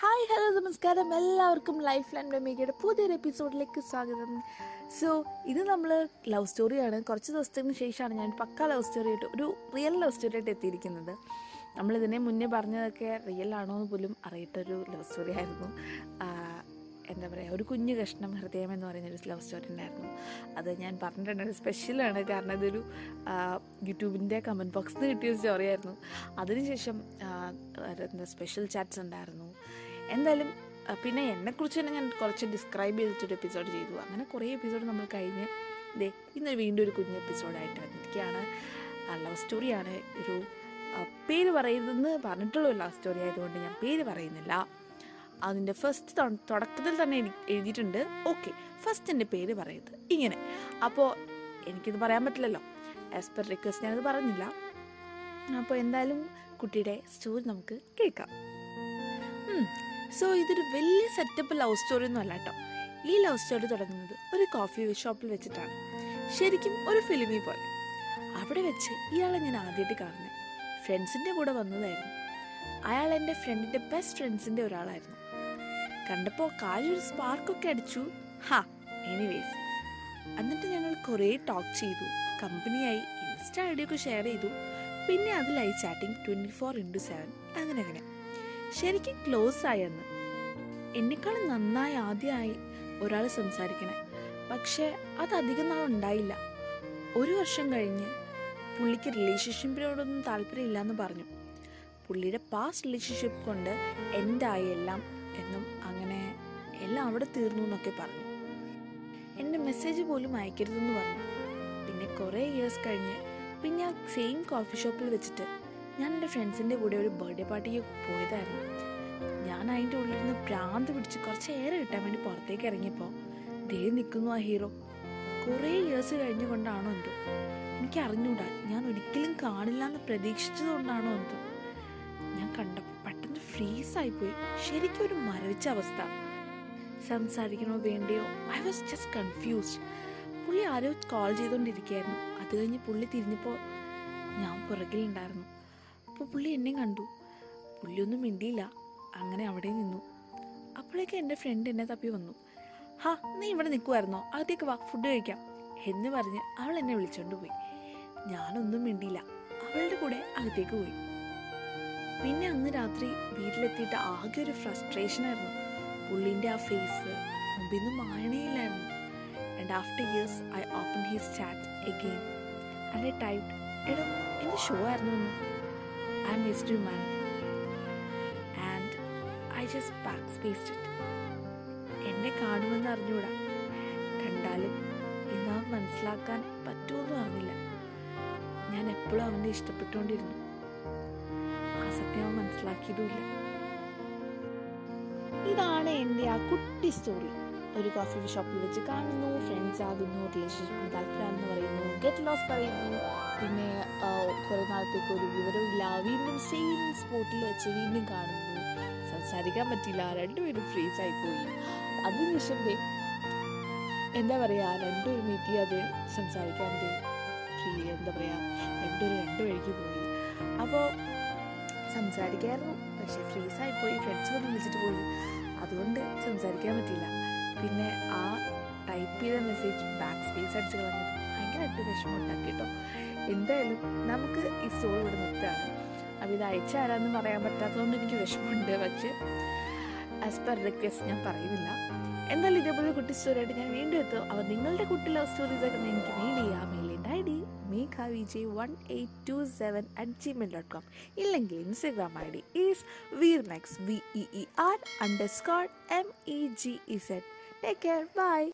Hi hello നമസ്കാരം. എല്ലാവർക്കും life line ഡൊമേഗയുടെ പുതിയൊരു എപ്പിസോഡിലേക്ക് സ്വാഗതം. സോ ഇത് നമ്മൾ ലവ് സ്റ്റോറിയാണ് കുറച്ച് ദിവസത്തിന് ശേഷമാണ് ഞാൻ പക്ക ലവ് സ്റ്റോറി ആയിട്ട് ഒരു റിയൽ ലവ് സ്റ്റോറി ആയിട്ട് എത്തിയിരിക്കുന്നത്. നമ്മളിതിനെ മുന്നേ പറഞ്ഞതൊക്കെ റിയൽ ആണോ എന്ന് പോലും അറിയിട്ടൊരു ലവ് സ്റ്റോറി ആയിരുന്നു. എന്താ പറയുക ഒരു കുഞ്ഞു കഷ്ണം ഹൃദയം എന്ന് പറയുന്ന ഒരു ലവ് സ്റ്റോറി ഉണ്ടായിരുന്നു. അത് ഞാൻ പറഞ്ഞിട്ടുണ്ട്. സ്പെഷ്യലാണ് കാരണം ഇതൊരു യൂട്യൂബിന്റെ കമന്റ് ബോക്സിൽ നിന്ന് കിട്ടിയ സ്റ്റോറിയായിരുന്നു അതിനുശേഷം സ്പെഷ്യൽ ചാറ്റ്സ് ഉണ്ടായിരുന്നു. എന്തായാലും പിന്നെ എന്നെക്കുറിച്ച് തന്നെ ഞാൻ കുറച്ച് ഡിസ്ക്രൈബ് ചെയ്തിട്ടൊരു എപ്പിസോഡ് ചെയ്തു. അങ്ങനെ കുറേ എപ്പിസോഡ് നമ്മൾ കഴിഞ്ഞ് ദേ ഇന്ന് വീണ്ടും ഒരു കുഞ്ഞ് എപ്പിസോഡായിട്ട് വന്നിരിക്കുകയാണ്. ലവ് സ്റ്റോറിയാണ് ഒരു പേര് പറയുന്നതെന്ന് പറഞ്ഞിട്ടുള്ള ഒരു ലവ് സ്റ്റോറി ആയതുകൊണ്ട് ഞാൻ പേര് പറയുന്നില്ല. അതിന്റെ ഫസ്റ്റ് തുടക്കത്തിൽ തന്നെ എഴുതി- എഴുതിയിട്ടുണ്ട്. ഓക്കെ ഫസ്റ്റിന്റെ പേര് പറയുന്നത് ഇങ്ങനെ. അപ്പോൾ എനിക്കിത് പറയാൻ പറ്റില്ലല്ലോ. ആസ് പെർ റിക്വസ്റ്റ് ഞാനത് പറഞ്ഞില്ല. അപ്പോൾ എന്തായാലും കുട്ടിയുടെ സ്റ്റോറി നമുക്ക് കേൾക്കാം. സോ ഇതൊരു വലിയ സെറ്റപ്പ് ലവ് സ്റ്റോറി ഒന്നും അല്ല കേട്ടോ ഈ ലവ് സ്റ്റോറി തുടങ്ങുന്നത് ഒരു കോഫി ഷോപ്പിൽ വെച്ചിട്ടാണ്. ശരിക്കും ഒരു ഫിലിമി പോലെ. അവിടെ വെച്ച് ഇയാളെ ഞാൻ ആദ്യമായിട്ട് കാണുന്നത് ഫ്രണ്ട്സിന്റെ കൂടെ വന്നതായിരുന്നു. അയാൾ എന്റെ ഫ്രണ്ടിന്റെ ബെസ്റ്റ് ഫ്രണ്ട്സിന്റെ ഒരാളായിരുന്നു. കണ്ടപ്പോൾ കാലൊരു സ്പാർക്കൊക്കെ അടിച്ചു. ഹാ എനിവേസ് എന്നിട്ട് ഞങ്ങൾ കുറേ ടോക്ക് ചെയ്തു. കമ്പനിയായി ഇൻസ്റ്റ ഐ ഒക്കെ ഷെയർ ചെയ്തു. പിന്നെ അതിലായി chatting twenty four into seven അങ്ങനെ അങ്ങനെ. ശരിക്കും ക്ലോസ് ആയെന്ന്. എന്നെക്കാളും നന്നായി ആദ്യമായി ഒരാൾ സംസാരിക്കണേ. പക്ഷേ അത് അധികം നാൾ ഉണ്ടായില്ല. ഒരു വർഷം കഴിഞ്ഞ് പുള്ളിക്ക് റിലേഷൻഷിപ്പിനോടൊന്നും താല്പര്യമില്ല എന്ന് പറഞ്ഞു. പുള്ളിയുടെ പാസ്റ്റ് റിലേഷൻഷിപ്പ് കൊണ്ട് എൻഡായി എല്ലാം എന്നും അങ്ങനെ എല്ലാം അവിടെ തീർന്നു എന്നൊക്കെ പറഞ്ഞു. എന്റെ മെസ്സേജ് പോലും അയക്കരുതെന്ന് പറഞ്ഞു. പിന്നെ കുറേ ഇയേഴ്സ് കഴിഞ്ഞ് പിന്നെ ആ സെയിം കോഫി ഷോപ്പിൽ വെച്ചിട്ട് ഞാൻ എന്റെ ഫ്രണ്ട്സിന്റെ കൂടെ ഒരു ബർത്ത്ഡേ പാർട്ടിക്ക് പോയതായിരുന്നു. ഞാൻ അതിന്റെ ഉള്ളിൽ നിന്ന് ഭ്രാന്ത് പിടിച്ച് കുറച്ച് ഏറെ കിട്ടാൻ വേണ്ടി പുറത്തേക്ക് ഇറങ്ങിയപ്പോൾ ദേ നിൽക്കുന്നു ആ ഹീറോ കുറേ ഇയേഴ്സ് കഴിഞ്ഞുകൊണ്ടാണോ എന്തോ. എനിക്ക് അറിഞ്ഞൂടാ. ഞാൻ ഒരിക്കലും കാണില്ല എന്ന് പ്രതീക്ഷിച്ചതുകൊണ്ടാണോ എന്തോ. ഞാൻ കണ്ടപ്പോൾ പെട്ടെന്ന് ഫ്രീസായിപ്പോയി ശരിക്കും ഒരു മരവിച്ച അവസ്ഥ. സംസാരിക്കണോ വേണ്ടയോ? ഐ വാസ് ജസ്റ്റ് കൺഫ്യൂസ്ഡ് പുള്ളി ആരോ കോൾ ചെയ്തുകൊണ്ടിരിക്കുകയായിരുന്നു അത് കഴിഞ്ഞ് പുള്ളി തിരിഞ്ഞപ്പോൾ ഞാൻ പുറകിലുണ്ടായിരുന്നു. അപ്പോൾ പുള്ളി എന്നെ കണ്ടു. പുള്ളിയൊന്നും മിണ്ടിയില്ല. അങ്ങനെ അവിടെ നിന്നു. അപ്പോഴേക്ക് എന്റെ ഫ്രണ്ട് എന്നെ തപ്പി വന്നു. ഹാ നീ ഇവിടെ നിൽക്കുമായിരുന്നോ അകത്തേക്ക് വാ ഫുഡ് കഴിക്കാം. എന്ന് പറഞ്ഞ് അവൾ എന്നെ വിളിച്ചോണ്ട് പോയി. ഞാനൊന്നും മിണ്ടിയില്ല. അവളുടെ കൂടെ അകത്തേക്ക് പോയി. പിന്നെ അന്ന് രാത്രി വീട്ടിലെത്തിയിട്ട് ആകെ ഒരു ഫ്രസ്ട്രേഷൻ ആയിരുന്നു. പുള്ളിന്റെ ആ ഫേസ് മുമ്പിൽ നിന്ന് മായണേയില്ലായിരുന്നു. And after years I open his chat again and I type എടോ എന്റെ ഷോ ആയിരുന്നു എന്ന് I wasted money and and I just backspaced it എന്നെ കാണുമെന്ന് അറിഞ്ഞൂടാ. കണ്ടാലും ഇന്ന് അവൻ മനസ്സിലാക്കാൻ പറ്റുമെന്നും അറിഞ്ഞില്ല. ഞാൻ എപ്പോഴും അവനെ ഇഷ്ടപ്പെട്ടുകൊണ്ടിരുന്നു. ആ സത്യം അവൻ മനസ്സിലാക്കിയതുമില്ല. ഇതാണ് എന്റെ ആ കുട്ടി സ്റ്റോറി. ഒരു കോഫി ഷോപ്പിൽ വെച്ച് കാണുന്നു ഫ്രണ്ട്സ് ആകുന്നു റിലേഷൻഷിപ്പിന് താല്പര്യമാണെന്ന് പറയുന്നു ഗെറ്റ് ലോസ് പറയുന്നു. പിന്നെ കുറേ നാളത്തേക്ക് ഒരു വിവരമില്ല വീണ്ടും സെയിം സ്പോട്ടിൽ വെച്ച് വീണ്ടും കാണുന്നു. സംസാരിക്കാൻ പറ്റില്ല രണ്ടുപേരും ഫ്രീസ് ആയിപ്പോയി അതിനുശേഷം ദേ എന്താ പറയുക രണ്ടുപേരും മീറ്റ് ചെയ്യാതെ സംസാരിക്കാൻ ഫ്രീ എന്താ പറയുക രണ്ടുപേരും രണ്ടു വഴിക്ക് പോയി. അപ്പോൾ സംസാരിക്കായിരുന്നു. പക്ഷെ ഫ്രീസ് ആയിപ്പോയി ഫ്രണ്ട്സ് വന്ന് വിളിച്ചിട്ട് പോയി. അതുകൊണ്ട് സംസാരിക്കാൻ പറ്റില്ല പിന്നെ ആ ടൈപ്പ് ചെയ്ത മെസ്സേജ് ബാക്ക് സ്പേസ് അടിച്ച് കളഞ്ഞത് ഭയങ്കരമായിട്ട് വിഷമം ഉണ്ടാക്കി കേട്ടോ. എന്തായാലും നമുക്ക് ഈ സ്റ്റോറി ഇവിടെ നിർത്തുകയാണ് അപ്പോൾ ഇത് അയച്ച ആരാന്ന് പറയാൻ പറ്റാത്തതുകൊണ്ട് എനിക്ക് വിഷമമുണ്ട്. പക്ഷേ ആസ് പെർ റിക്വസ്റ്റ് ഞാൻ പറയുന്നില്ല. എന്തായാലും ഇതേപോലെ കുട്ടി സ്റ്റോറി ആയിട്ട് ഞാൻ വീണ്ടും എത്തും. അപ്പോൾ നിങ്ങളുടെ കുട്ടി ലവ് സ്റ്റോറീസ് ഒക്കെ എനിക്ക് മെയിൽ ചെയ്യാം. മെയിലിന്റെ I D Megha V J one eight two seven at Gmail dot com ഇല്ലെങ്കിൽ Instagram I D is Veer max V E E R underscore M E G E set take care bye